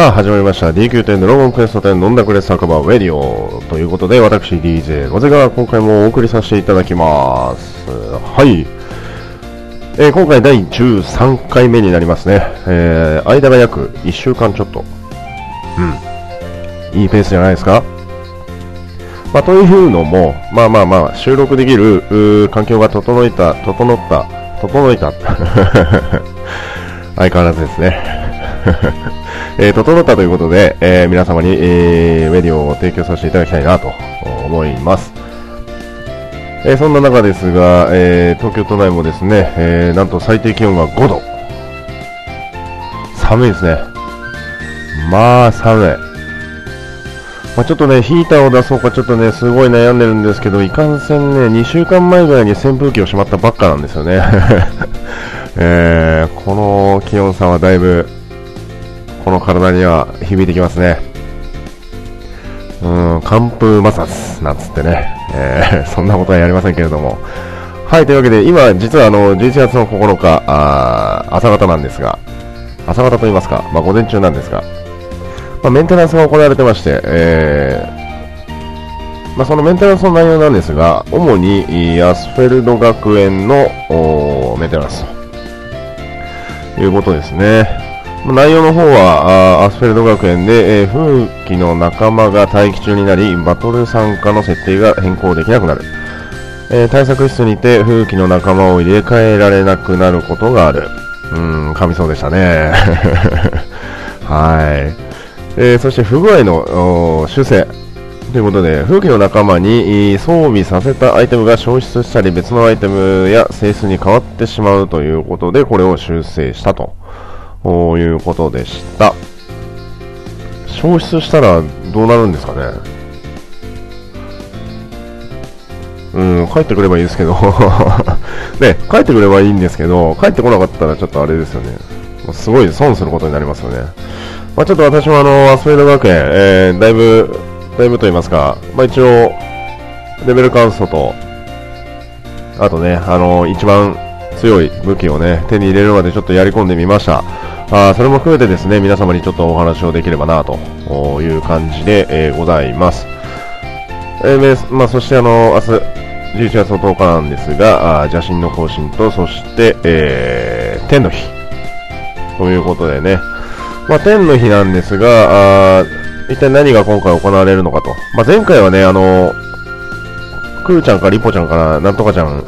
さあ始まりました。DQ 10ドラゴンクエスト10飲んだくれ酒場ウェディオ。ということで私 DJ ロゼが今回もお送りさせていただきます。はい、えー今回第13回目になりますね、えー間が約1週間ちょっと。うん。いいペースじゃないですか。まあ、というのも、まあまあまあ、収録できる環境が整えた、整った、整えた、相変わらずですね。えー、整ったということで、えー皆様に、えー、メディオを提供させていただきたいなと思います。えーそんな中ですが、えー東京都内もですね、えーなんと最低気温が5度。寒いですね。まあ、寒い。まあ、ちょっとね、ヒーターを出そうかちょっとね、すごい悩んでるんですけど、いかんせんね、2週間前ぐらいに扇風機をしまったばっかなんですよね。えーこの気温差はだいぶ、この体には響いてきますね。うん、寒風摩擦なんつってね、えー そんなことはやりませんけれども。はい、というわけで、今、実はあの、11月の9日、あ朝方なんですが、朝方と言いますか、まあ、午前中なんですが、まあ、メンテナンスが行われてまして、えーまあ、そのメンテナンスの内容なんですが、主にアスフェルド学園のメンテナンスということですね。内容の方は、あアスフェルド学園で、えー風紀の仲間が待機中になり、バトル参加の設定が変更できなくなる。えー対策室にて風紀の仲間を入れ替えられなくなることがある。うーん、噛みそうでしたね。はい。えーそして不具合の修正ということで、風紀の仲間に装備させたアイテムが消失したり別のアイテムや性質に変わってしまうということで、これを修正したとおーいうことでした。消失したらどうなるんですかねうん、帰ってくればいいですけど ね、帰ってくればいいんですけど、帰ってこなかったらちょっとあれですよね。すごい損することになりますよね。まあ、ちょっと私もあの、アスフェルド学園、えー、だいぶ、だいぶと言いますか、まあ、一応、レベルカウントと、あとね、あの、一番強い武器をね、手に入れるまでちょっとやり込んでみました。あそれも含めてですね、皆様にちょっとお話をできればな、という感じで、えーございます。えーまあ、そしてあの、明日、11月の10日なんですが、あ邪神の更新と、そして、えー天の日。ということでね、まあ、天の日なんですが、あ一体何が今回行われるのかと。まあ、前回はね、あの、クーちゃんかリポちゃんからなんとかちゃん、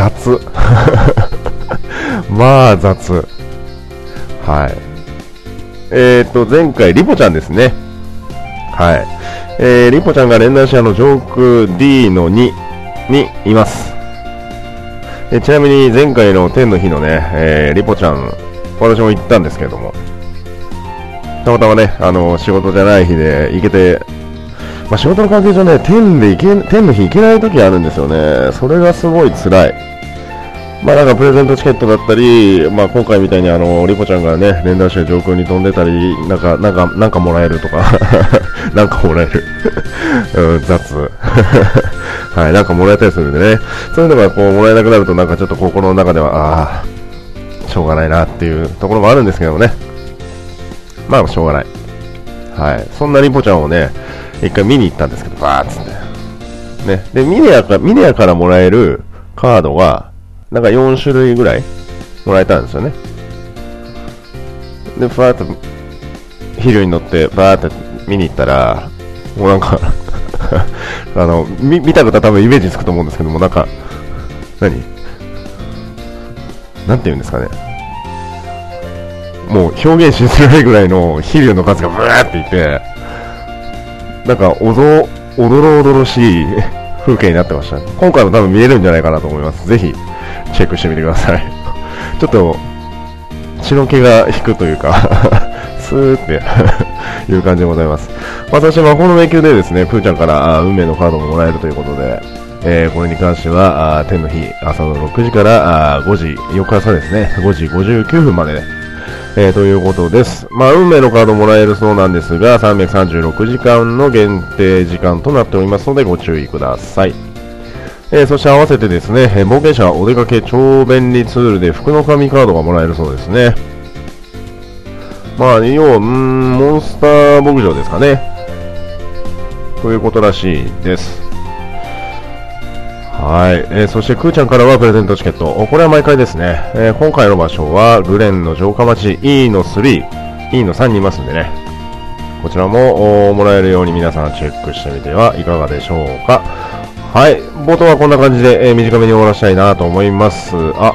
雑。まあ、雑。はい。えっ、と、前回、リポちゃんですね。はい。えー、リポちゃんがレンダーシアの上空 D の2にいます。えちなみに前回のテンの日のね、えーリポちゃん、私も行ったんですけれども、たまたまね、あの、仕事じゃない日で行けて、まあ、仕事の関係上ね、天で行け、天の日行けない時あるんですよね。それがすごい辛い。まあなんかプレゼントチケットだったり、まあ今回みたいにあの、リポちゃんがね、連弾車上空に飛んでたり、なんか、なんか、なんかもらえるとか、なんかもらえる。うん、雑。はい、なんかもらえたりするんでね。そういうのがこう、もらえなくなるとなんかちょっと心の中では、ああ、しょうがないなっていうところもあるんですけどね。まあしょうがない。はい。そんなリポちゃんをね、一回見に行ったんですけど、バーッつって。ね。で、ミネアか、ミネアからもらえるカードが、なんか4種類ぐらいもらえたんですよね。で、ふわーっと、肥料に乗って、バーって見に行ったら、もうなんか、あの、見見た方は多分イメージつくと思うんですけども、なんか、何？なんて言うんですかね。もう表現しづらいぐらいの肥料の数がブワーっていて、なんかおど、おどろおどろしい 風景になってました。今回も多分見えるんじゃないかなと思います。ぜひ、チェックしてみてください。ちょっと、血の気が引くというか、スーっていう感じでございます。私は魔法の迷宮でですね、プーちゃんから運命のカードももらえるということで、えーこれに関しては、天の日、朝の6時から5時、翌朝ですね、5時59分までえーということです。まあ、運命のカードもらえるそうなんですが、336時間の限定時間となっておりますので、ご注意ください。えーそして合わせてですね、え冒険者お出かけ超便利ツールで服の紙カードがもらえるそうですね。まあ、要は、うん、モンスター牧場ですかね。ということらしいです。はい、えー、そしてくーちゃんからはプレゼントチケット。これは毎回ですね。えー、今回の場所はグレンの城下町 E の3、E の3にいますんでね。こちらももらえるように皆さんチェックしてみてはいかがでしょうか。はい、冒頭はこんな感じで、えー、短めに終わらせたいなと思います。あ、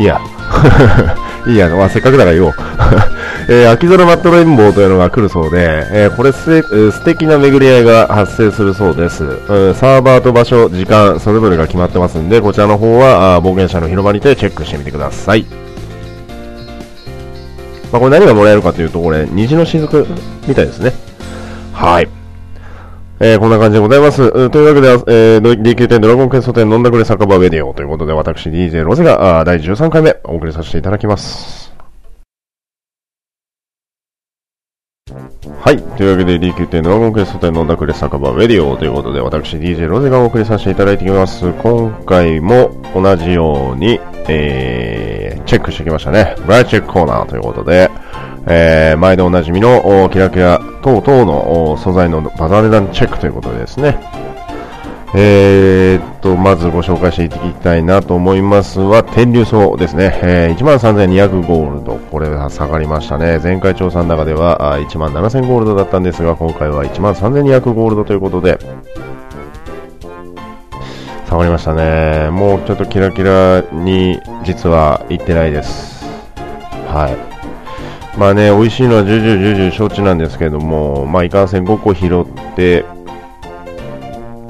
いや。いいや、まあ、せっかくだから言おう。えー、秋空マットレインボーというのが来るそうで、えー、これす素敵な巡り合いが発生するそうです、うん。サーバーと場所、時間、それぞれが決まってますんで、こちらの方は、あ冒険者の広場にてチェックしてみてください。まあ、これ何がもらえるかというと、これ、虹の雫みたいですね。はい。えー、こんな感じでございます。というわけで、えー、DQ10 ドラゴンクエスト10飲んだくれ酒場ウェディオということで、私 DJ ロゼがあ第13回目お送りさせていただきます。はい。というわけで、DQ10 ドラゴンクエスト10飲んだくれ酒場ウェディオということで、私 DJ ロゼがお送りさせていただいています。今回も同じように、えー、チェックしてきましたね。ブライチェックコーナーということで、えー、前でおなじみのキラキラ等々の素材のバザー値段チェックということでですね、えー、っと、まずご紹介していきたいなと思いますは、天竜層ですね。えー、13,200ゴールド。これは下がりましたね。前回調査の中では17,000ゴールドだったんですが、今回は13,200ゴールドということで、下がりましたね。もうちょっとキラキラに実は行ってないです。はい。まあね、美味しいのは重々重々承知なんですけども、まあいかんせん5個拾って、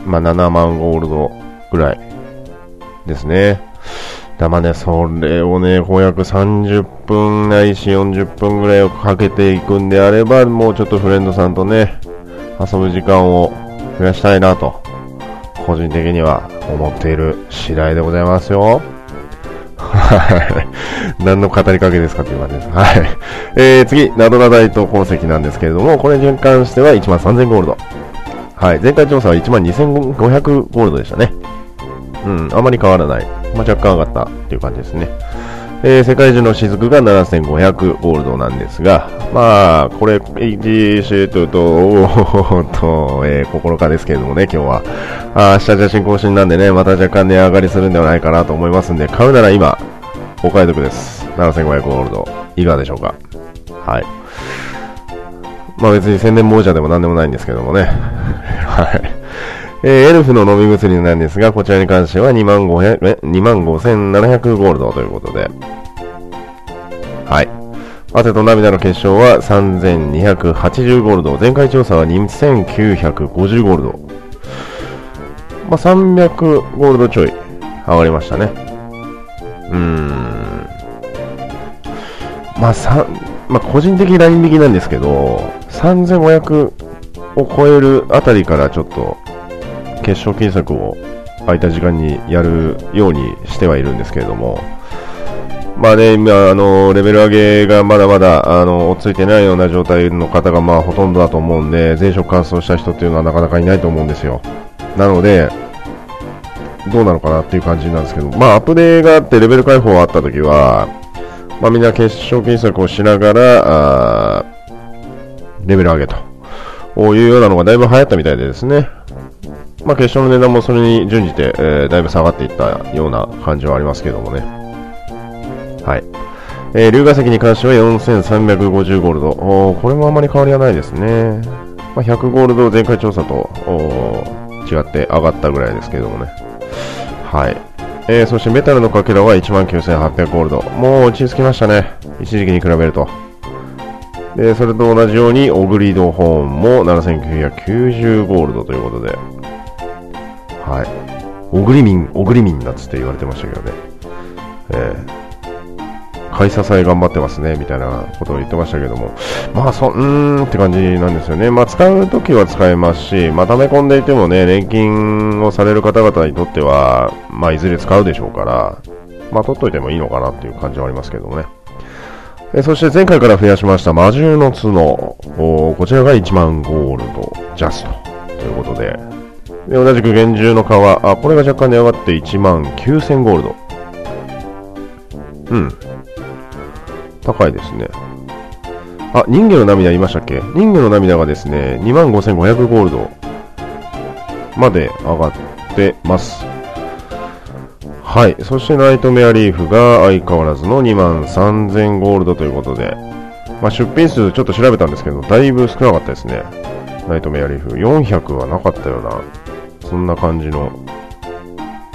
まあ7万ゴールドぐらいですね。だまね、それをね、公約30分ないし40分ぐらいをかけていくんであれば、もうちょっとフレンドさんとね、遊ぶ時間を増やしたいなと、個人的には思っている次第でございますよ。はい。何の語りかけですかっていう感じです。はい。えー、次、ナドラダイト鉱石なんですけれども、これに関しては1万3000ゴールド。はい。前回調査は1万2500ゴールドでしたね。うん、あまり変わらない。まあ、若干上がったっていう感じですね。えー、世界中の雫が7500ゴールドなんですが、まあ、これ、1シートと、おーと、えー、9日ですけれどもね、今日は。あ明日写真更新なんでね、また若干値上がりするんではないかなと思いますんで、買うなら今、お買い得です。7500ゴールド。いかがでしょうか？はい。まあ別に宣伝亡者でも何でもないんですけどもね。はい。えー、エルフの飲み薬なんですが、こちらに関しては2万5700ゴールドということで。はい。汗と涙の結晶は3280ゴールド。前回調査は2950ゴールド。まあ、300ゴールドちょい上がりましたね。うーん。まあ、さ、まあ、個人的ライン引きなんですけど、3500を超えるあたりからちょっと決勝検索を空いた時間にやるようにしてはいるんですけれども、まあね、今、あの、レベル上げがまだまだ、あの、落ち着いてないような状態の方が、まあ、ほとんどだと思うんで、前職完走した人っていうのはなかなかいないと思うんですよ。なので、どうなのかなっていう感じなんですけど、まあ、アップデーがあってレベル解放あった時は、まあ、みんな決勝検索をしながら、レベル上げというようなのがだいぶ流行ったみたいでですね、まあ、決勝の値段もそれに準じて、えー、だいぶ下がっていったような感じはありますけどもね。はい。えー、龍河石に関しては4350ゴールド。おこれもあまり変わりはないですね。まあ、100ゴールド前回調査と違って上がったぐらいですけどもね。はい。えー、そしてメタルのかけらは19800ゴールド。もう落ち着きましたね。一時期に比べると。で、それと同じように、オグリードホーンも7990ゴールドということで、はい。オグリミン、オグリミンなつって言われてましたけどね。えー、買い支え頑張ってますね、みたいなことを言ってましたけども。まあ、そ、うーんって感じなんですよね。まあ、使うときは使えますし、まあ、溜め込んでいてもね、年金をされる方々にとっては、まあ、いずれ使うでしょうから、まあ、取っといてもいいのかなっていう感じはありますけどもね。えそして前回から増やしました魔獣の角。こちらが1万ゴールドジャストということで、で、同じく厳重の皮、あ、これが若干値上がって1万9000ゴールド。うん。高いですね。あ、人魚の涙いましたっけ？人魚の涙がですね、2万5500ゴールドまで上がってます。はい。そしてナイトメアリーフが相変わらずの2万3000ゴールドということで、まあ、出品数ちょっと調べたんですけど、だいぶ少なかったですね。ナイトメアリーフ。400はなかったような、そんな感じの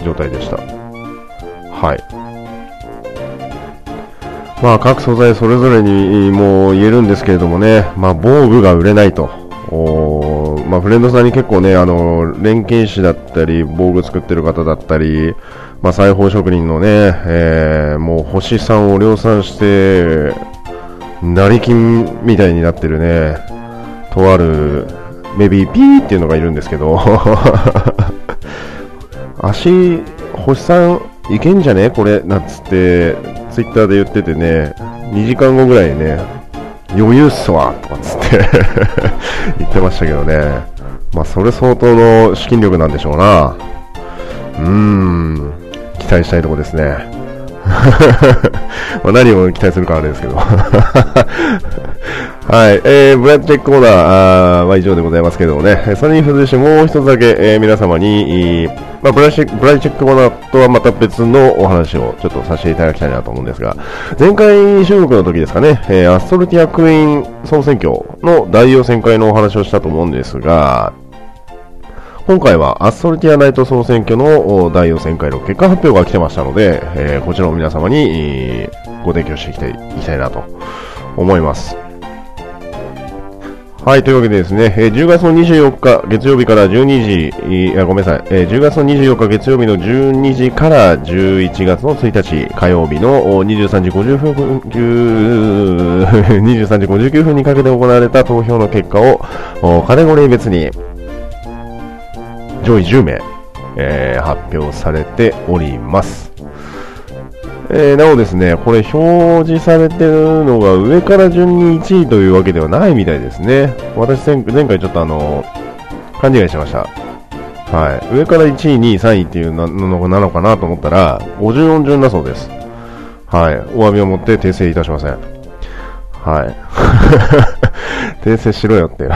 状態でした。はい。まあ、各素材それぞれにも言えるんですけれどもね、まあ、防具が売れないと。まあ、フレンドさんに結構ね、あの、錬金士だったり、防具作ってる方だったり、まあ、裁縫職人のね、えー、もう星3を量産して、成金みたいになってるね、とある、メビーピーっていうのがいるんですけど、足、星さんいけんじゃね？これ、なんつって、ツイッターで言っててね、2時間後ぐらいね、余裕っすわとかつって 言ってましたけどね。まあ、それ相当の資金力なんでしょうな。うーん、期待したいとこですね。ま何を期待するかあれですけど。はい、えー、ブラッドチェックコーナーあーは以上でございますけどもね、それに付随してもう一つだけ、えー、皆様に、まあ、ブラチェブラチェックコーナーとはまた別のお話をちょっとさせていただきたいなと思うんですが、前回収録の時ですかね、えー、アストルティアクイーン総選挙の大予選会のお話をしたと思うんですが、今回はアストルティアナイト総選挙の第予選会の結果発表が来てましたので、えー、こちらを皆様に、ご提供していきたいいきたいなと思います。はい、というわけでですね、えー、10月の24日月曜日から12時、いやごめんなさい、えー、10月の24日月曜日の12時から11月の1日火曜日の23時50分、23時59分にかけて行われた投票の結果をカテゴリー別に上位10名、えー、発表されております。えー、なおですね、これ表示されてるのが上から順に1位というわけではないみたいですね。私前回ちょっとあの、勘違いしました。はい。上から1位、2位、3位っていうのなのかなと思ったら、54順だそうです。はい。お詫びを持って訂正いたしません。はい。訂正しろよって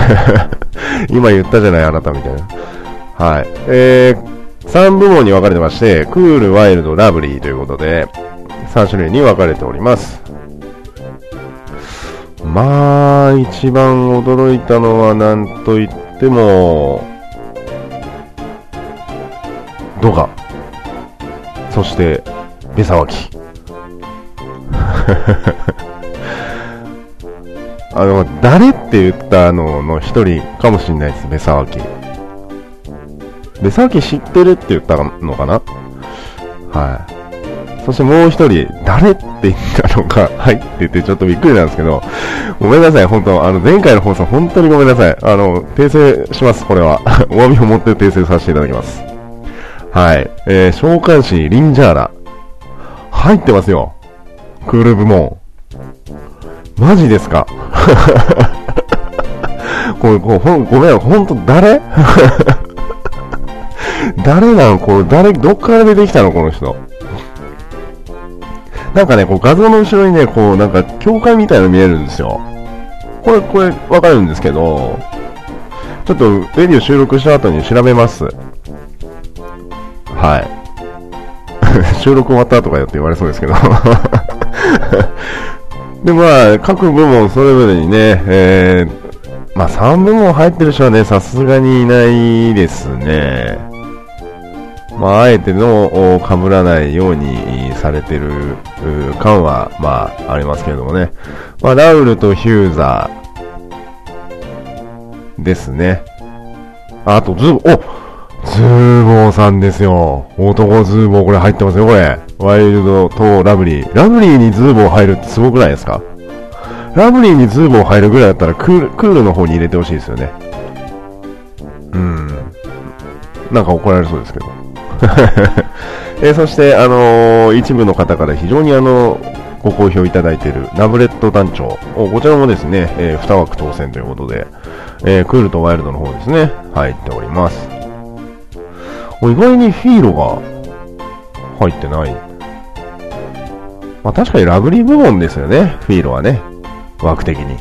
今言ったじゃない、あなたみたいな。はい。えー、3部門に分かれてまして、クール、ワイルド、ラブリーということで、3種類に分かれております。まあ、一番驚いたのは何と言っても、ドガ。そして、ベサワキ。あの、誰って言ったのの一人かもしれないです、ベサワキ。で、さっき知ってるって言ったのかな？はい。そしてもう一人、誰って言ったのが入 って言ってちょっとびっくりなんですけど、ごめんなさい、本当あの、前回の放送本当にごめんなさい。あの、訂正します、これは。お詫びを持って訂正させていただきます。はい。えー、召喚師、リンジャーラ。入ってますよ。クール部門。マジですか？これ、こほごめん、ほんと誰？誰なんこれ、誰、どっから出てきたのこの人。なんかね、こう画像の後ろにね、こうなんか教会みたいなの見えるんですよ。これ、これ、わかるんですけど、ちょっと、レディを収録した後に調べます。はい。収録終わったとかよって言われそうですけど で、まあ、各部門それぞれにね、えー、まあ3部門入ってる人はね、さすがにいないですね。まあ、あえての被らないようにされてる感は、まあ、ありますけれどもね。まあ、ラウルとヒューザーですね。あと、ズーボー、男ズーボーさんですよ。男ズーボーこれ入ってますよ、これ。ワイルドとラブリー。ラブリーにズーボー入るってすごくないですか？ラブリーにズーボー入るぐらいだったらクール、クールの方に入れてほしいですよね。うん。なんか怒られそうですけど。え、そして、あのー、一部の方から非常にあのご好評いただいているラブレット団長、こちらもですね、えー、2枠当選ということで、えー、クールとワイルドの方ですね、入っております。意外にヒーローが入ってない。まあ確かにラブリー部門ですよね、フィーロはね。枠的に。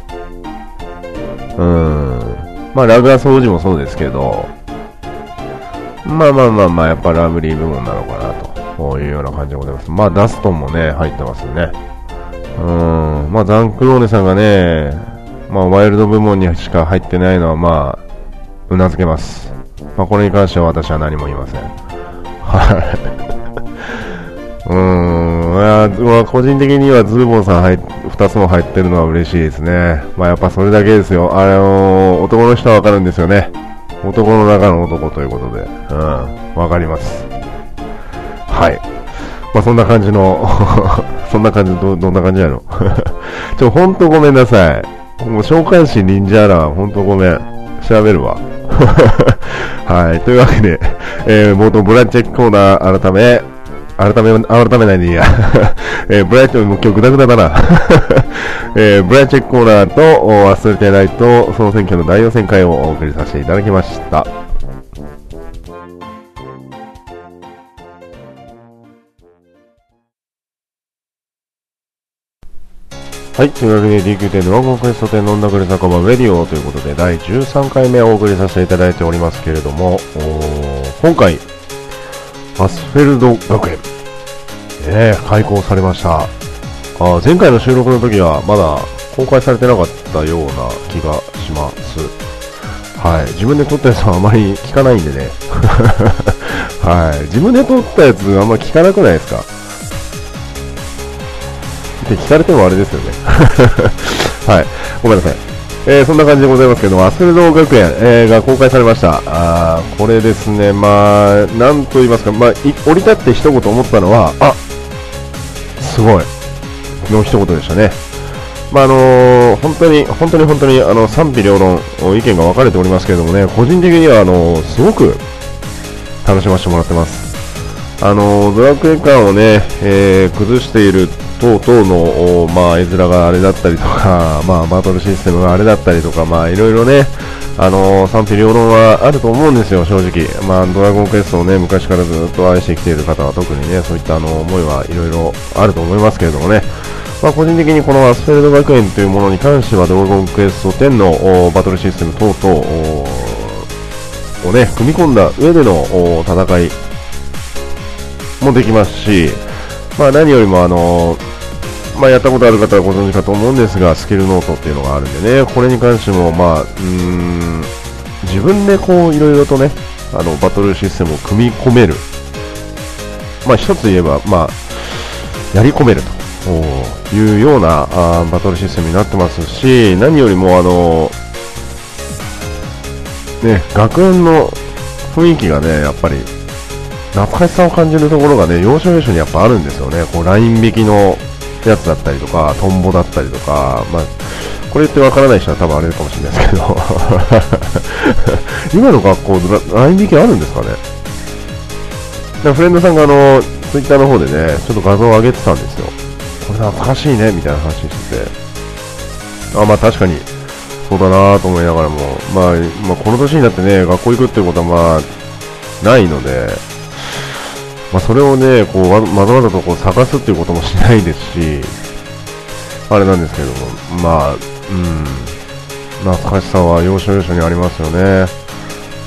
うーん。まあラグア掃除もそうですけど、まあまあまあまあ、やっぱラブリー部門なのかなと。こういうような感じでございます。まあダストンもね、入ってますね。うん。まあザンクローネさんがね、まあワイルド部門にしか入ってないのはまあ、うなずけます。まあこれに関しては私は何も言いません。はい。うーん、まあ、個人的にはズーボンさん入2つも入ってるのは嬉しいですね。まあ、やっぱそれだけですよ。あのー、男の人はわかるんですよね。男の中の男ということで。うん、わかります。はい。まあ、そんな感じの そんな感じ、ど、どんな感じなの？ちょ、ほんとごめんなさい。もう召喚師忍者ら、ほんとごめん。調べるわ。はい。というわけで、えー、冒頭ブランチェックコーナー改め、改め、改めないでいいや。えー、ブライト、も今日グダグダだな。えー、ブライチェックコーナーと、忘れてないと、その選挙の代表選会をお送りさせていただきました。はい。というわけで DQ10 ドラゴンクエスト10飲んだくれ酒場レディオということで第13回目をお送りさせていただいておりますけれども、今回、アスフェルド学園、えー、開校されました。あ前回の収録の時はまだ公開されてなかったような気がします。はい。自分で撮ったやつはあまり聞かないんでね。はい。自分で撮ったやつあんまり聞かなくないですか？って聞かれてもあれですよね。はい。ごめんなさい。えー、そんな感じでございますけども、アスルド学園、えー、が公開されました。あこれですね、まあ、なんと言いますか、まあ、降り立って一言思ったのは、あすごいの一言でしたね。まああのー、本当に、本当に本当にあの賛否両論、意見が分かれておりますけれどもね、個人的にはあのー、すごく楽しませてもらってます。あの、ドラクエ感をね、え崩している等々の、まあ、絵面があれだったりとか、まあ、バトルシステムがあれだったりとか、まあ、いろいろね、あのー、賛否両論はあると思うんですよ、正直。まあ、ドラゴンクエストをね、昔からずっと愛してきている方は特にね、そういったあの思いはいろいろあると思いますけれどもね、まあ、個人的にこのアスフェルド学園というものに関しては、ドラゴンクエスト10のバトルシステム等々をね、組み込んだ上での戦いもできますし、まあ、何よりもあのーまあ、やったことある方はご存知かと思うんですが、スキルノートっていうのがあるんでね、これに関しても、まあ、うん、自分でこう、いろいろとね、あの、バトルシステムを組み込める。まあ、一つ言えば、まあ、やり込めるというようなあバトルシステムになってますし、何よりも、あの、ね、学園の雰囲気がね、やっぱり、懐かしさを感じるところがね、要所要所にやっぱあるんですよね。こう、ライン引きのやつだったりとか、トンボだったりとか、まあ、これってわからない人は多分あれかもしれないですけど 今の学校、ライン引きあるんですかね？でフレンドさんがあの、ツイッターの方でね、ちょっと画像を上げてたんですよ。これ懐かしいね、みたいな話してて。あ、まあ確かに、そうだなと思いながらも、まあ、まあ、この年になってね、学校行くってことはまあ、ないので、まあ、それをね、こうわざわざとこう探すっていうこともしないですし、あれなんですけども、まあ、うん、懐かしさは要所要所にありますよね。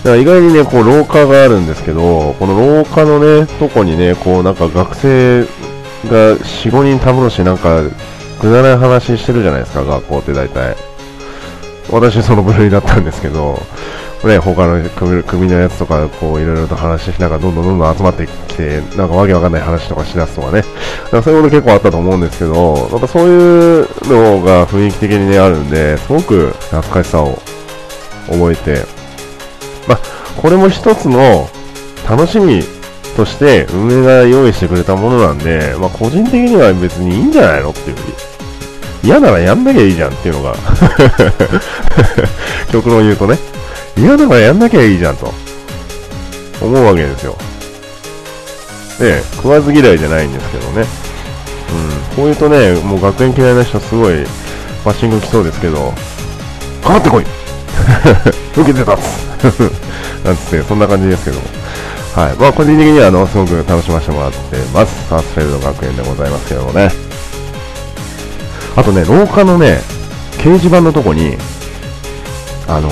だから意外にね、こう廊下があるんですけど、この廊下のね、とこにね、こうなんか学生が4、5人たむろしなんか、くだらない話してるじゃないですか、学校って大体。私その部類だったんですけど、ね、他の組組のやつとか、こう、いろいろと話しながら、どんどんどんどん集まってきて、なんかわけわかんない話とかしだすとかね。かそういうこと結構あったと思うんですけど、なんかそういうのが雰囲気的にね、あるんで、すごく懐かしさを覚えて、まあ、これも一つの楽しみとして運営が用意してくれたものなんで、まあ、個人的には別にいいんじゃないのっていうふうに。嫌ならやんなきゃいいじゃんっていうのが 極論言うとね。嫌ならやんなきゃいいじゃんと思うわけですよ。で、食わず嫌いじゃないんですけどね。うん、こういうとね、もう学園嫌いな人すごいバッシング来そうですけど、かかってこい 受けて立つ なんつって、そんな感じですけども。はい。まあ、個人的には、あの、すごく楽しませてもらってます。サースフェルド学園でございますけどもね。あとね、廊下のね、掲示板のとこに、あの、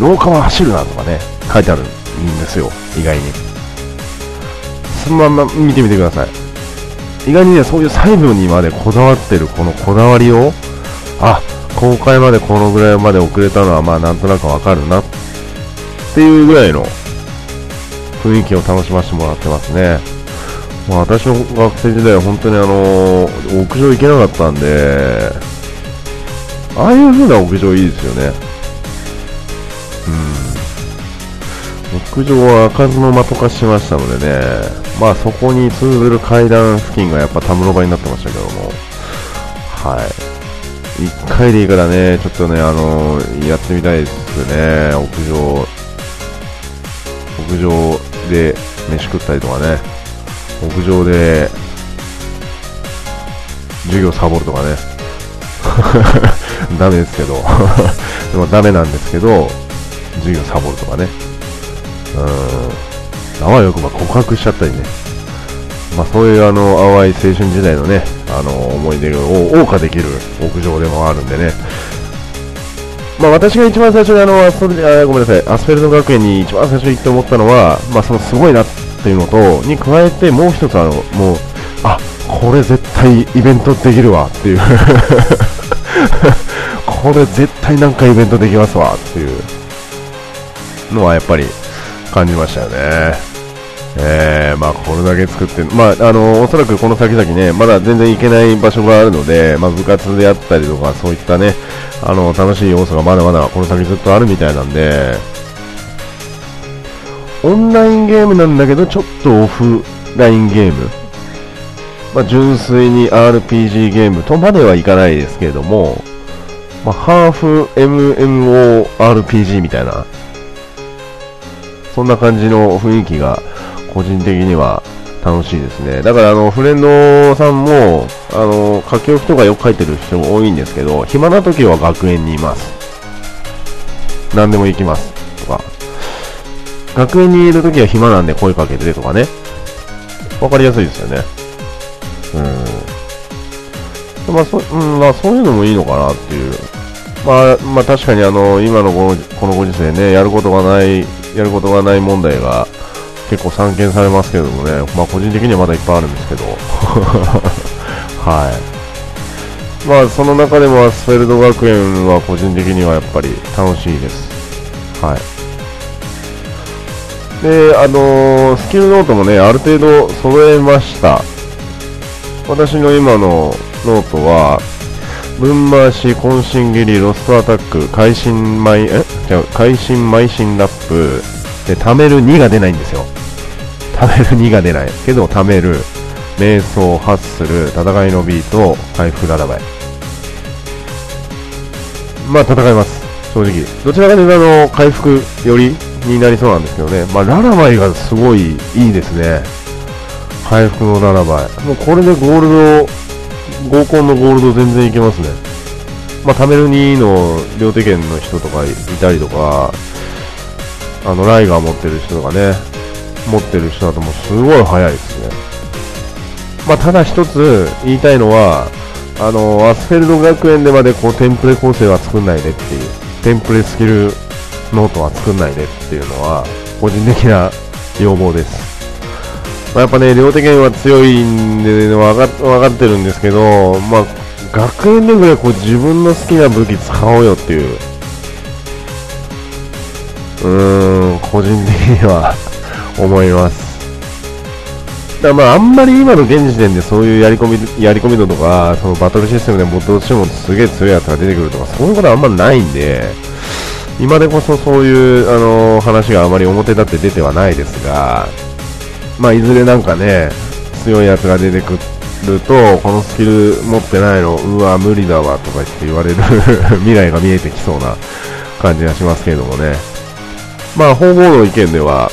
廊下は走るなとかね、書いてあるんですよ、意外に。そのまま見てみてください。意外にね、そういう細部にまでこだわってるこのこだわりを、あ、公開までこのぐらいまで遅れたのはまあなんとなくわかるなっていうぐらいの雰囲気を楽しませてもらってますね。まあ、私の学生時代は本当にあの屋上行けなかったんで、ああいう風な屋上いいですよね。うん。屋上は開かずの的化しましたのでね、まあそこに通ずる階段付近がやっぱ田室場になってましたけども、はい。一回でいいからね、ちょっとね、あのやってみたいですね、屋上。屋上で飯食ったりとかね、屋上で授業サボるとかね。ダメですけど でもダメなんですけど、授業サボるとかね。うん。あわよくば告白しちゃったりね。まあそういうあの、淡い青春時代のね、あの、思い出を謳歌できる屋上でもあるんでね。まあ私が一番最初にあの、アストあごめんなさい、アスフェルト学園に一番最初に行って思ったのは、まあそのすごいなってていうのと、に加えてもう一つあの、もう、あ、これ絶対イベントできるわっていう これ絶対なんかイベントできますわっていうのはやっぱり感じましたよね。えー、まあこれだけ作って、まああの、おそらくこの先々ね、まだ全然行けない場所があるので、まあ部活であったりとか、そういったね、あの、楽しい要素がまだまだこの先ずっとあるみたいなんで、オンラインゲームなんだけど、ちょっとオフラインゲーム。まあ、純粋に RPG ゲームとまではいかないですけれども、まあ、ハーフ MMORPG みたいな、そんな感じの雰囲気が個人的には楽しいですね。だからあの、フレンドさんも、あの、書き置きとかよく書いてる人も多いんですけど、暇な時は学園にいます。何でも行きます。学園にいる時は暇なんで声かけてとかね。わかりやすいですよね。うん。まあ、そ、うん、まあ、そういうのもいいのかなっていう。まあ、まあ、確かにあの、今のこのこのご時世ね、やることがない、やることがない問題が結構散見されますけどもね、まあ、個人的にはまだいっぱいあるんですけど。はい。まあ、その中でもアスフェルド学園は個人的にはやっぱり楽しいです。はい。で、あのー、スキルノートもね、ある程度揃えました。私の今のノートは、ぶん回し、渾身切り、ロストアタック、会心前、え？違う、会心邁進ラップ、で、ためる2が出ないんですよ。ためる2が出ない。けど、ためる、瞑想、ハッスル、戦いのビート、回復ララバイ。まあ、戦えます。正直。どちらかというと、あの、回復よりになりそうなんですけどね。まあ、ララバイがすごいいいですね。回復の7倍。もうこれでゴールド、合コンのゴールド全然いけますね。まあ、タメル2の両手剣の人とかいたりとか、あの、ライガー持ってる人とかね、持ってる人だともうすごい速いですね。まあ、ただ一つ言いたいのは、あの、アスフェルド学園でまでこうテンプレ構成は作んないでっていう、テンプレスキルノートは作んないでっていうのは、個人的な要望です。まあ、やっぱね、両手剣は強いんで、ね、分か分かってるんですけど、まあ、学園でぐらいこう自分の好きな武器使おうよっていう、うーん、個人的には思います。だまあ、あんまり今の現時点でそういうやり込み、やり込み度とか、そのバトルシステムでもどうしてもすげえ強いやつが出てくるとか、そういうことはあんまないんで、今でこそそういう、あの、話があまり表立って出てはないですが、まあ、いずれなんかね、強いやつが出てくると、このスキル持ってないの、うわ、無理だわとか言って言われる 未来が見えてきそうな感じがしますけれどもね。まあ、方々の意見では、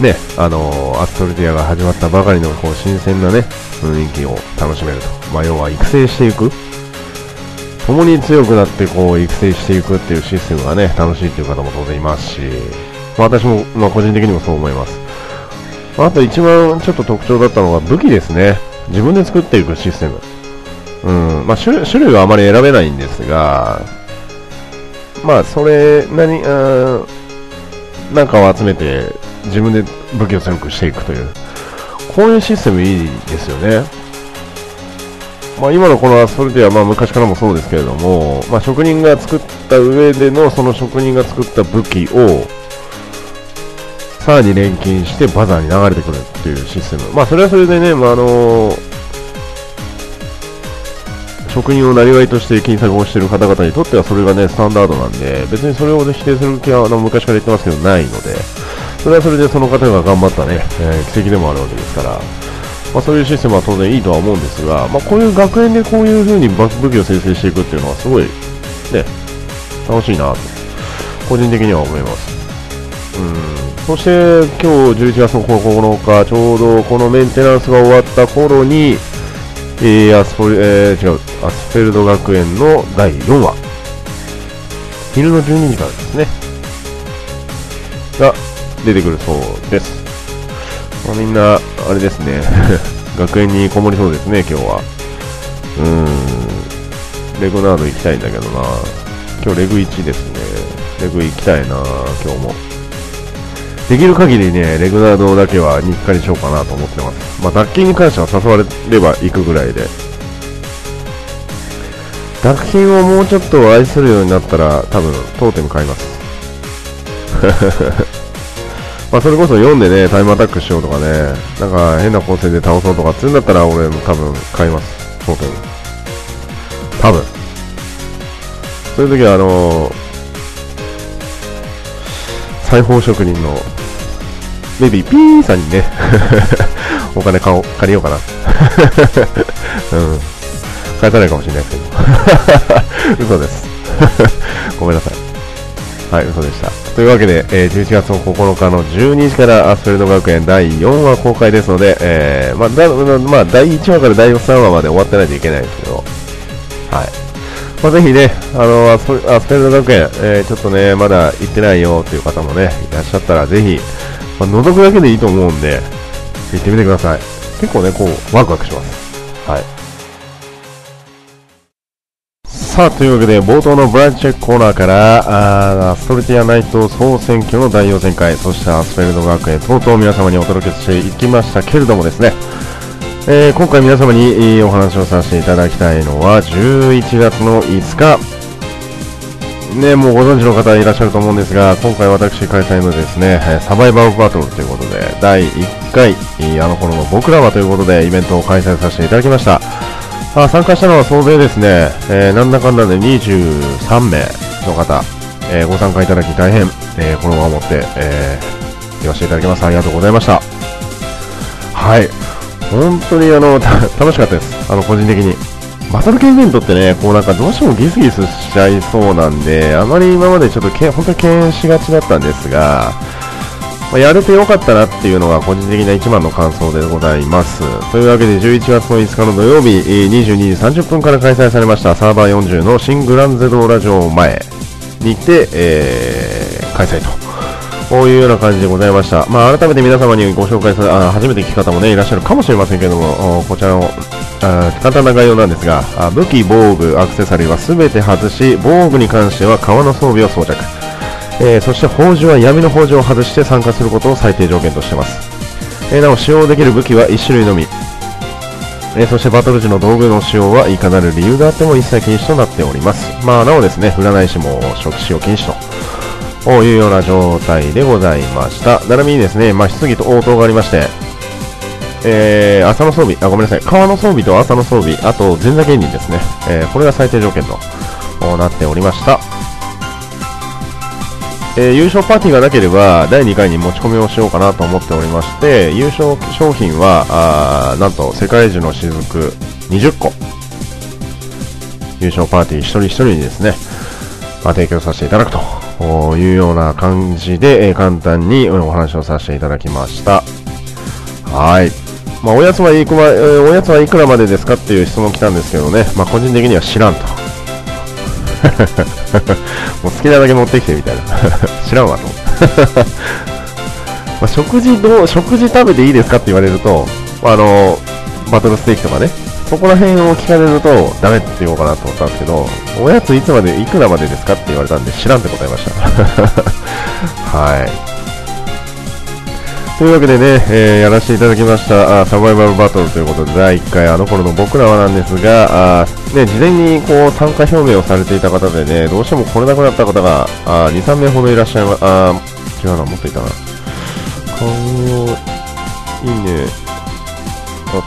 ね、あのー、アストルティアが始まったばかりのこう新鮮なね、雰囲気を楽しめると。まあ、要は育成していく。共に強くなってこう育成していくっていうシステムがね、楽しいっていう方も当然いますし、まあ、私も、まあ、個人的にもそう思います。まあと一番ちょっと特徴だったのが武器ですね。自分で作っていくシステム。うんまあ、種類はあまり選べないんですが、まあ、それなり、うん、なんかを集めて自分で武器を強くしていくという、こういうシステムいいですよね。まあ、今のこのアスフォルティはまあ昔からもそうですけれども、まあ、職人が作った上でのその職人が作った武器をさらに錬金してバザーに流れてくるっていうシステム、まあ、それはそれでね、まあ、あの職人をなりわいとして金策をしている方々にとってはそれがねスタンダードなんで別にそれをね否定する気はあの昔から言ってますけどないのでそれはそれでその方が頑張ったね、えー、奇跡でもあるわけですから、まあ、そういうシステムは当然いいとは思うんですが、まあ、こういう学園でこういう風に武器を生成していくっていうのはすごいね楽しいなと個人的には思いますうんそして今日11月の9日ちょうどこのメンテナンスが終わった頃にえー、アスフォル、えー、違う、アスフェルド学園の第4話。昼の12時からですね。が出てくるそうです。まあ、みんな、あれですね。学園にこもりそうですね、今日は。うーん。レグナード行きたいんだけどな。今日レグ1ですね。レグ行きたいな、今日も。できる限りね、レグナードだけは日課にしようかなと思ってます。まあ、脱菌に関しては誘われれば行くぐらいで。脱菌をもうちょっと愛するようになったら、多分、トーテム買います。まあ、それこそ読んでね、タイムアタックしようとかね、なんか変な構成で倒そうとかっていうんだったら、俺も多分買います。トーテム。多分。そういう時は、あのー、裁縫職人のメビーピーさんにね お金買お借りようかな。うん。返さないかもしれないですけど。嘘です。ごめんなさい。はい、嘘でした。というわけで、えー、11月の9日の12時からアスフェルド学園第4話公開ですので、えー、まあ、だまあ、第1話から第3話まで終わってないといけないですけど、はい。まあ、ぜひね、あのアスフェルド学園、えー、ちょっとね、まだ行ってないよという方もね、いらっしゃったら、ぜひ、まあ、覗くだけでいいと思うんで、行ってみてください。結構ね、こう、ワクワクします。はい。さあ、というわけで、冒頭のブランチェックコーナーから、あストルティアナイト総選挙の代表戦会、そしてアスフェルド学園等々皆様にお届けしていきましたけれどもですね、えー、今回皆様にお話をさせていただきたいのは、11月の5日、ね、もうご存知の方いらっしゃると思うんですが、今回私開催のですね、サバイバーバトルということで、第1回、あの頃の僕らはということで、イベントを開催させていただきました。あ参加したのは総勢ですね、えー、なんだかんだで23名の方、えー、ご参加いただき大変、えー、このまま持って、えー、言わせていただきます。ありがとうございました。はい。本当にあの、楽しかったです。あの、個人的に。バトル系イベントってね、こうなんかどうしてもギスギスしちゃいそうなんで、あまり今までちょっとけ本当に敬遠しがちだったんですが、ま、やれてよかったなっていうのが個人的な一番の感想でございます。というわけで11月の5日の土曜日22時30分から開催されましたサーバー40の新グランゼドーラ城前にて、えー、開催と。こういうような感じでございました。まあ、改めて皆様にご紹介する、あ初めて聞く方もね、いらっしゃるかもしれませんけども、こちらのあ簡単な概要なんですが、武器、防具、アクセサリーは全て外し、防具に関しては革の装備を装着。えー、そして宝珠は闇の宝珠を外して参加することを最低条件としています。えー、なお、使用できる武器は1種類のみ。えー、そしてバトル時の道具の使用はいかなる理由があっても一切禁止となっております。まあ、なおですね、占い師も初期使用禁止と。いうような状態でございました。並びにですね、まあ、質疑と応答がありまして、えー、朝の装備、あ、ごめんなさい、川の装備と朝の装備、あと前座芸人ですね、え、これが最低条件となっておりました。えー、優勝パーティーがなければ第2回に持ち込みをしようかなと思っておりまして優勝商品はあなんと世界中の雫20個優勝パーティー一人一人にですね、まあ、提供させていただくというような感じで、えー、簡単にお話をさせていただきました。はい。まあ、おやつはいくら、えー、おやつはいくらまでですかっていう質問来たんですけどね、まあ、個人的には知らんと。もう好きなだけ持ってきてみたいな。知らんわと。ま、食事どう、食事食べていいですかって言われると、あの、バトルステーキとかね、そこら辺を聞かれるとダメって言おうかなと思ったんですけど、おやついつまで、いくらまでですかって言われたんで知らんって答えました。はい。というわけでね、えー、やらせていただきましたあサバイバルバトルということで第1回あの頃の僕らはなんですがあ、ね、事前にこう参加表明をされていた方でねどうしても来れなくなった方があ2、3名ほどいらっしゃいまあ違うな、もっといたな。顔を、いいね、あと、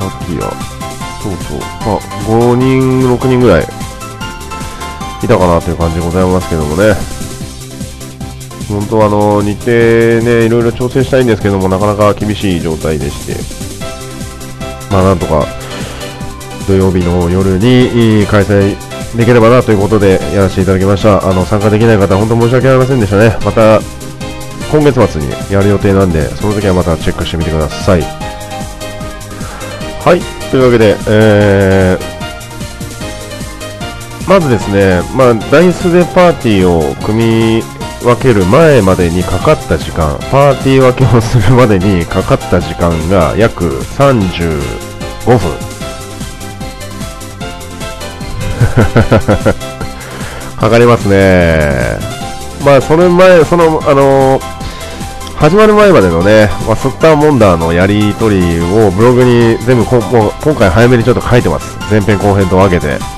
さっきや、そうそう、まあ、5人、6人ぐらいいたかなという感じでございますけどもね。本当あの、日程ね、いろいろ調整したいんですけども、なかなか厳しい状態でして、まあなんとか、土曜日の夜に開催できればなということでやらせていただきました。あの、参加できない方、本当申し訳ありませんでしたね。また、今月末にやる予定なんで、その時はまたチェックしてみてください。はい、というわけで、えー、まずですね、まあ、ダイスでパーティーを組み分ける前までにかかった時間、パーティー分けをするまでにかかった時間が約35分。かかりますね。まあ、それ前、その、あのー始まる前までのね、まあ、ソッターモンダーのやり取りをブログに全部こもう今回早めにちょっと書いてます。前編後編と分けて。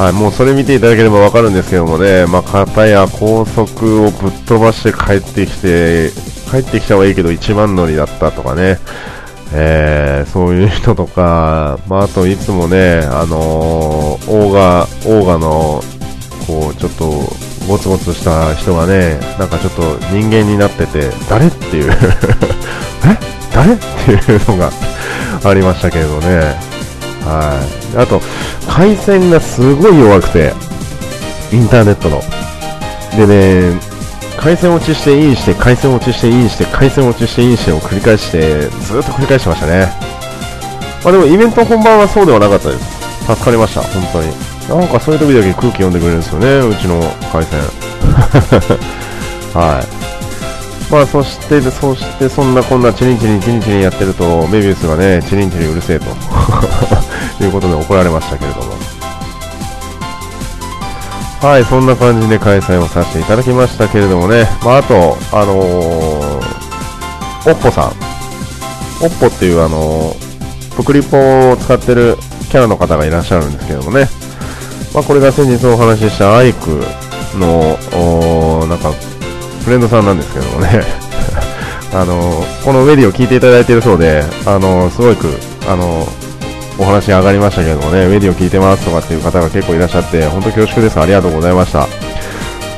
はい、もうそれ見ていただければわかるんですけどもね、まあ、片や高速をぶっ飛ばして帰ってきて、帰ってきたはいいけど一番乗りだったとかね、えー、そういう人とか、まあ、あといつもね、あのー、オーガ、オーガの、こう、ちょっと、ゴツゴツした人がね、なんかちょっと人間になってて、誰っていう え？誰？っていうのがありましたけれどね。はい。あと、回線がすごい弱くて、インターネットの。でね、回線落ちしてインして、回線落ちしてインして、回線落ちしてインしてを繰り返して、ずっと繰り返してましたね。まあでもイベント本番はそうではなかったです。助かりました、本当に。なんかそういう時だけ空気読んでくれるんですよね、うちの回線。はい。まあ、そして、そして、そんなこんなチリンチリンチリンチリンやってると、メビウスがね、チリンチリンうるせえと ということで怒られましたけれども。はい、そんな感じで開催をさせていただきましたけれどもね、まあ、あと、あのー、おっぽさん。おっぽっていうあのー、プクリポを使ってるキャラの方がいらっしゃるんですけどもね、まあ、これが先日お話ししたアイクの、なんか、フレンドさんなんですけどもね あの、このウェディを聞いていただいているそうで、あの、すごく、あの、お話上がりましたけどもね、ウェディを聞いてますとかっていう方が結構いらっしゃって、本当恐縮です。ありがとうございました。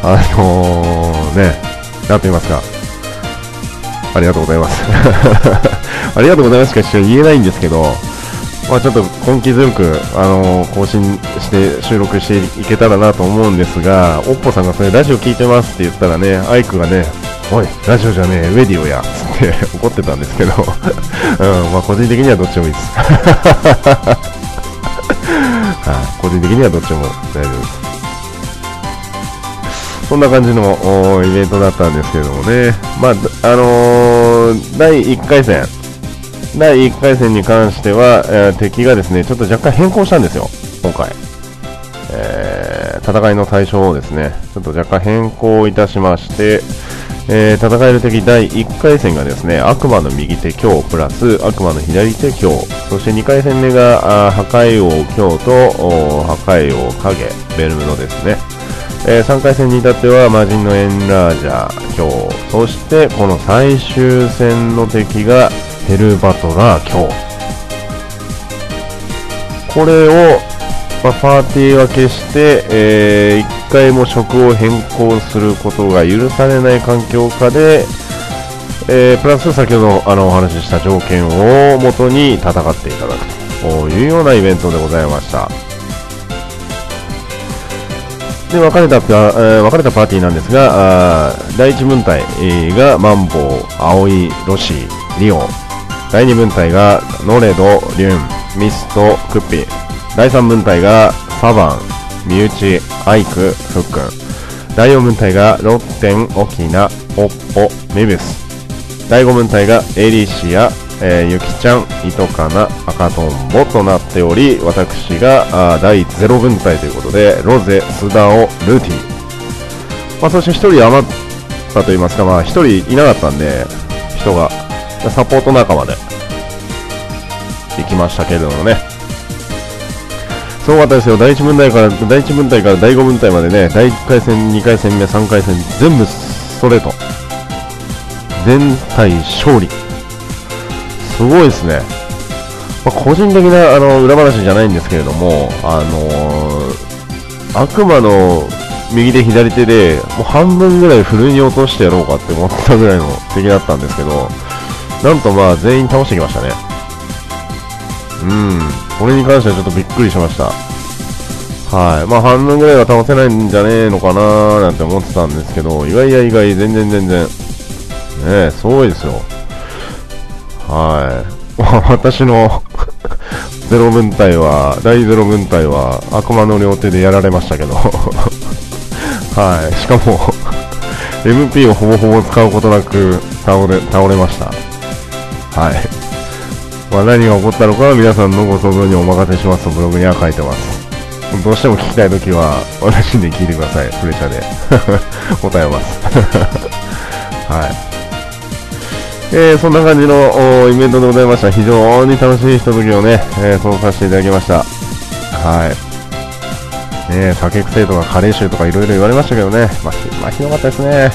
あのー、ね、なんと言いますか、ありがとうございます。ありがとうございますしか言えないんですけど、まあ、ちょっと根気強く、あのー、更新して収録していけたらなと思うんですが、おっぽさんがそれラジオ聞いてますって言ったらね、アイクがね、おい、ラジオじゃねえ、ウェディオや、つって怒ってたんですけど、うん、まあ個人的にはどっちもいいです。個人的にはどっち も大丈夫です。そんな感じのイベントだったんですけどもね、まあ、あのー、第1回戦、第1回戦に関しては、えー、敵がですね、ちょっと若干変更したんですよ、今回。え、戦いの対象をですね、ちょっと若干変更いたしまして、えー、戦える敵第1回戦がですね、悪魔の右手強プラス悪魔の左手強、そして2回戦目が破壊王強と破壊王影、ベルムのですね、えー、3回戦に至っては魔人のエンラージャー強、そしてこの最終戦の敵がヘルバトラー今日。これを、まあ、パーティー分けして、えー、一回も職を変更することが許されない環境下で、えー、プラス先ほどあのお話しした条件をもとに戦っていただくというようなイベントでございました。で分かれた、えー、分かれたパーティーなんですが、第1分隊がマンボウ、葵、ロシー、リオン、第2分隊がノレド、リュン、ミスト、クッピー。第3分隊がサバン、ミューチ、アイク、フックン。第4分隊がロッテン、オキナ、オッポ、メビウス。第5分隊がエリシア、えー、ゆきちゃん、糸かな、赤とんぼとなっており、私があ第0分隊ということで、ロゼ、スダオ、ルーティまあ、そして1人余ったと言いますか、まあ、1人いなかったんで、人が、サポート仲間で行きましたけれどもね。すごかったですよ。第1分隊から、第1分隊から第5分隊までね、第1回戦、2回戦目、3回戦、全部ストレート。全体勝利。すごいですね。まあ、個人的なあの裏話じゃないんですけれども、あのー、悪魔の右手左手でもう半分ぐらいふるいに落としてやろうかって思ったぐらいの敵だったんですけど、なんとまあ全員倒してきましたね。うん、これに関してはちょっとびっくりしました。はい。まあ半分ぐらいは倒せないんじゃねえのかなーなんて思ってたんですけど、意外や意外、全然全然。ねえ、すごいですよ。はい。私の ゼロ分隊は、第ゼロ分隊は悪魔の両手でやられましたけど はい。しかも MP をほぼほぼ使うことなく倒れ、倒れました。はい。まあ、何が起こったのかは皆さんのご想像にお任せしますとブログには書いてます。どうしても聞きたいときは、私で聞いてください。プレッシャーで。答えます。はい。えー、そんな感じのイベントでございました。非常に楽しいひとときをね、えー、そうさせていただきました。はい。ね酒癖とかカレー臭とかいろいろ言われましたけどね。まあ、まあ、ひどかったですね。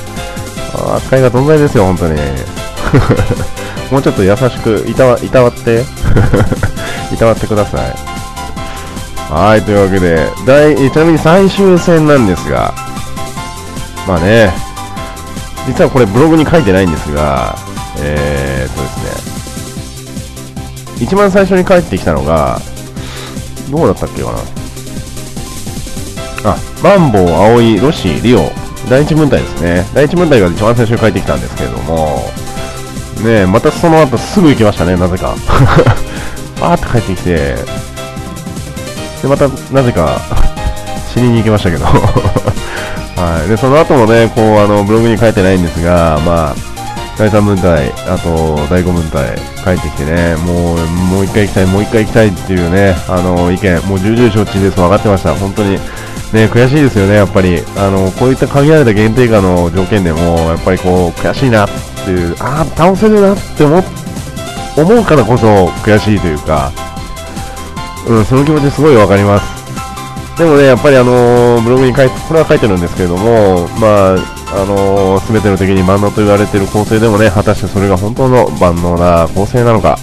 扱いが存在ですよ、本当に。もうちょっと優しくいたわ、いたわって。いたわってください。はい、というわけで、第、ちなみに最終戦なんですが、まあね、実はこれブログに書いてないんですが、えー、っとですね、一番最初に帰ってきたのが、どうだったっけかな。あ、マンボウ、葵、ロシ、リオ、第一分隊ですね。第一分隊が一番最初に帰ってきたんですけれども、ねまたその後すぐ行きましたね、なぜか。バーって帰ってきて、で、またなぜか 死にに行きましたけど はい。で、その後もね、こう、あの、ブログに書いてないんですが、まあ、第3分隊、あと第5分隊、帰ってきてね、もう、もう一回行きたい、もう一回行きたいっていうね、あの、意見、もう重々承知です、分かってました。本当に、ね、悔しいですよね、やっぱり。あの、こういった限られた限定下の条件でも、やっぱりこう、悔しいなっていう、ああ、倒せるなって思、思うからこそ悔しいというか、うん、その気持ちすごいわかります。でもね、やっぱりあのー、ブログに書いて、これは書いてるんですけれども、まあ、あのー、全ての敵に万能と言われている構成でもね、果たしてそれが本当の万能な構成なのか、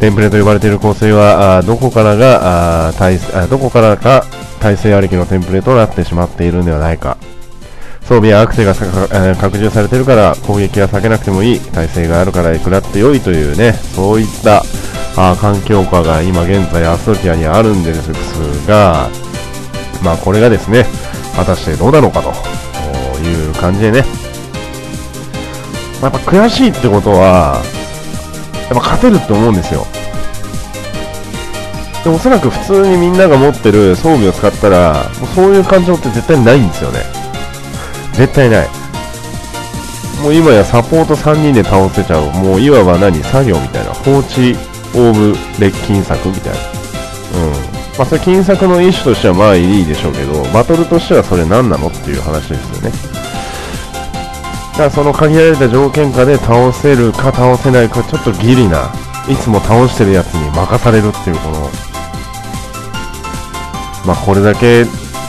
テンプレと呼ばれている構成は、あどこからがあ体あ、どこからか体制ありきのテンプレとなってしまっているんではないか。装備やアクセが拡充されているから攻撃は避けなくてもいい、体制があるからいくらって良いというね、そういったあ環境下が今現在アストリアにあるんですが、まあこれがですね、果たしてどうなのかという感じでね、まあ、やっぱ悔しいってことは、やっぱ勝てるって思うんですよ。でおそらく普通にみんなが持ってる装備を使ったら、もうそういう感情って絶対ないんですよね。絶対ない。もう今やサポート3人で倒せちゃう、もういわば何？作業みたいな、放置オーブレッキン作みたいな。うん。まあそれ金策の一種としてはまあいいでしょうけど、バトルとしてはそれ何なのっていう話ですよね。だからその限られた条件下で倒せるか倒せないかちょっとギリないつも倒してるやつに任されるっていうこのまあこれだけ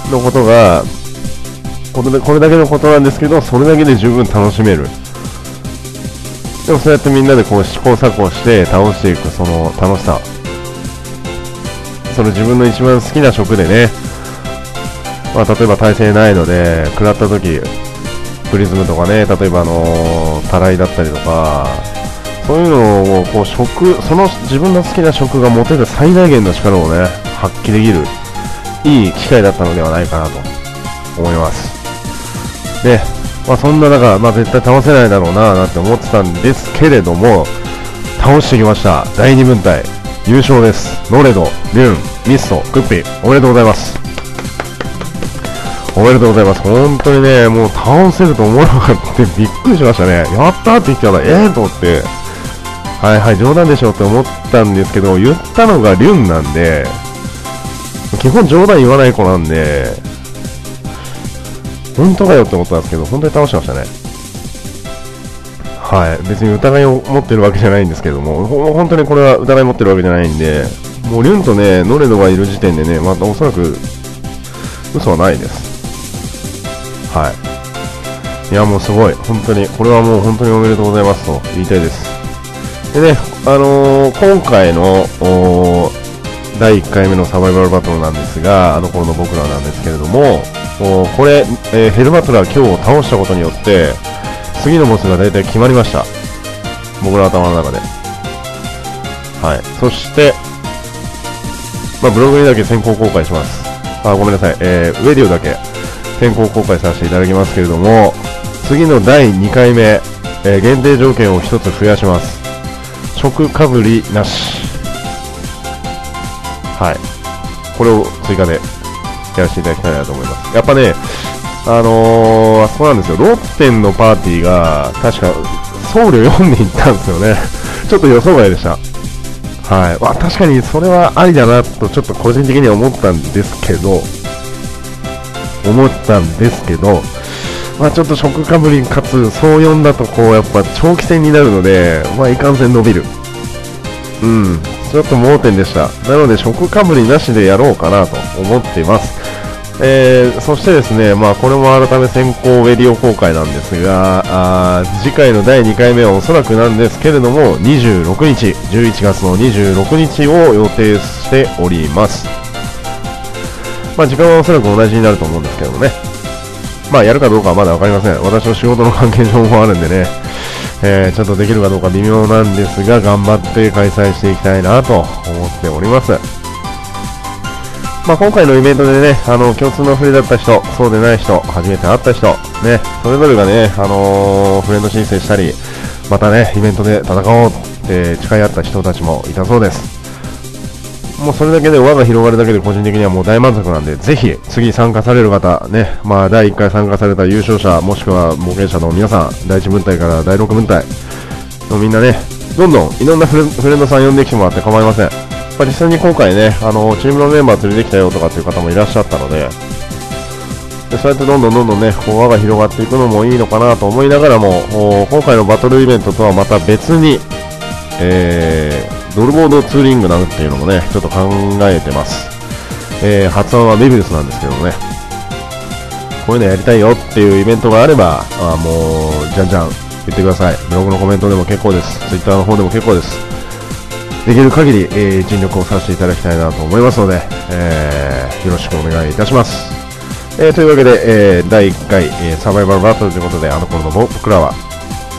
のことがこれこれだけのことなんですけどそれだけで十分楽しめる。でもそうやってみんなでこう試行錯誤して倒していくその楽しさ。その自分の一番好きな職でね。まあ例えば体勢ないので食らった時プリズムとかね、例えばあの、たらいだったりとか、そういうのをこう食、その自分の好きな食が持てる最大限の力をね、発揮できる、いい機会だったのではないかなと思います。で、まあそんな中、まあ絶対倒せないだろうななんて思ってたんですけれども、倒してきました。第2分隊、優勝です。ノレド、リュン、ミスト、クッピー、おめでとうございます。おめでとうございます。本当にね、もう倒せると思わなかったびっくりしましたね。やったーって言ったら、ええー、と思って、はいはい、冗談でしょって思ったんですけど、言ったのがリュンなんで、基本冗談言わない子なんで、本当かよって思ったんですけど、本当に倒してましたね。はい、別に疑いを持ってるわけじゃないんですけども、本当にこれは疑い持ってるわけじゃないんで、もうリュンとね、ノレドがいる時点でね、またおそらく嘘はないです。はい。いや、もうすごい。本当に、これはもう本当におめでとうございますと言いたいです。でね、あのー、今回の、第1回目のサバイバルバトルなんですが、あの頃の僕らなんですけれども、これ、えー、ヘルバトラー今日倒したことによって、次のボスが大体決まりました。僕の頭の中で。はい。そして、まあ、ブログにだけ先行公開します。あ、ごめんなさい。えー、ウェディオだけ先行公開させていただきますけれども、次の第2回目、えー、限定条件を1つ増やします。直かぶりなし。はい。これを追加でやらせていただきたいなと思います。やっぱね、あのー、あそうなんですよ。ロッテンのパーティーが、確か、僧侶4人行ったんですよね。ちょっと予想外でした。はい。まあ、確かにそれはありだなと、ちょっと個人的には思ったんですけど、思ったんですけど、まあ、ちょっと食かぶりかつ、そう読んだと、こう、やっぱ長期戦になるので、まあ、いかんせん伸びる。うん。ちょっと盲点でした。なので、食かぶりなしでやろうかなと思っています。えー、そしてですね、まあ、これも改め先行ウェディオ公開なんですが、あ次回の第2回目はおそらくなんですけれども、26日、11月の26日を予定しております。まあ、時間はおそらく同じになると思うんですけどね。まあ、やるかどうかはまだわかりません。私の仕事の関係上もあるんでね、えー、ちょっとできるかどうか微妙なんですが、頑張って開催していきたいなと思っております。まあ、今回のイベントでね、あの、共通のフレだった人、そうでない人、初めて会った人、ね、それぞれがね、あのー、フレンド申請したり、またね、イベントで戦おうって誓い合った人たちもいたそうです。もうそれだけで輪が広がるだけで個人的にはもう大満足なんで、ぜひ次参加される方、ね、まあ第1回参加された優勝者、もしくは冒険者の皆さん、第1分隊から第6分隊のみんなね、どんどんいろんなフレンドさん呼んできてもらって構いません。ぱ実際に今回ね、あのチームのメンバー連れてきたよとかっていう方もいらっしゃったので、でそうやってどんどんどんどんね、こう輪が広がっていくのもいいのかなと思いながらも、今回のバトルイベントとはまた別に、えー、ドルボードツーリングなんていうのもね、ちょっと考えてます。えー、発案はメビルスなんですけどね、こういうのやりたいよっていうイベントがあれば、あもう、じゃんじゃん言ってください。ブログのコメントでも結構です。ツイッターの方でも結構です。できる限り、えー、尽力をさせていただきたいなと思いますので、えー、よろしくお願いいたします。えー、というわけで、えー、第1回、え、サバイバルバトルということで、あの頃の僕らは、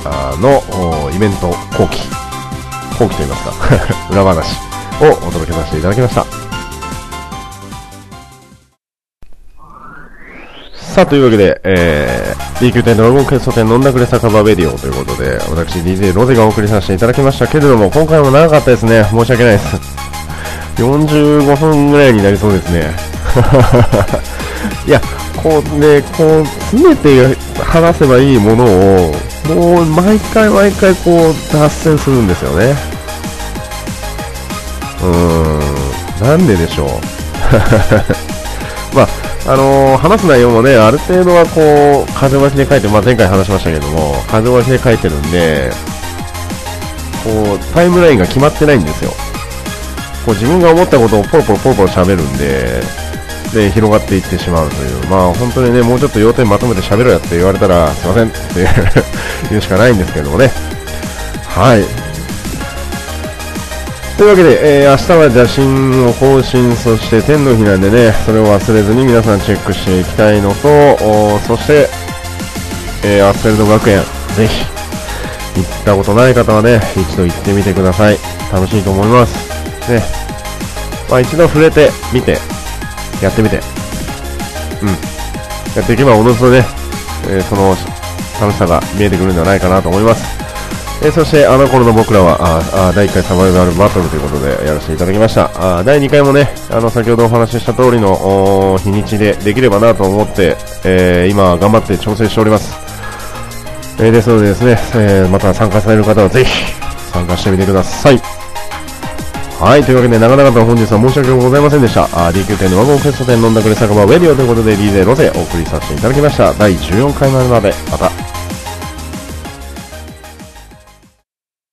あのイベント後期、後期といいますか 裏話をお届けさせていただきました。さあ、というわけで、えー、DQ 店ドラゴンクエスト店飲んだくれ酒場ベディオということで、私 DJ ロゼがお送りさせていただきましたけれども、今回も長かったですね。申し訳ないです。45分ぐらいになりそうですね。いや、こうね、こう、詰めて話せばいいものを、もう毎回毎回こう、脱線するんですよね。うーん、なんででしょう。ま ああのー、話す内容もね、ある程度はこう、風回しで書いて、まあ、前回話しましたけども、風回しで書いてるんで、こう、タイムラインが決まってないんですよ。こう、自分が思ったことをポロポロポロポロ喋るんで、で、広がっていってしまうという、まあ、本当にね、もうちょっと要点まとめて喋ろうやって言われたら、すいませんって言うしかないんですけどもね。はい。というわけで、えー、明日は邪神を更新、そして天の日なんでね、それを忘れずに皆さんチェックしていきたいのと、そして、えー、アスフェルド学園、ぜひ、行ったことない方はね、一度行ってみてください。楽しいと思います。ね。まあ一度触れてみて、やってみて、うん。やっていけばおのずとね、えー、その楽しさが見えてくるんじゃないかなと思います。えー、そしてあの頃の僕らはああ第1回サバイバルバトルということでやらせていただきましたあ第2回もねあの先ほどお話しした通りの日にちでできればなと思って、えー、今頑張って調整しております、えー、ですのでですね、えまた参加される方はぜひ参加してみてください。はい、というわけで、長々と本日は申し訳ございませんでした。あ DQ 店のワゴンフェスト店飲んだくれ酒場ウェディオということで DJ ロゼお送りさせていただきました。第14回までまで、また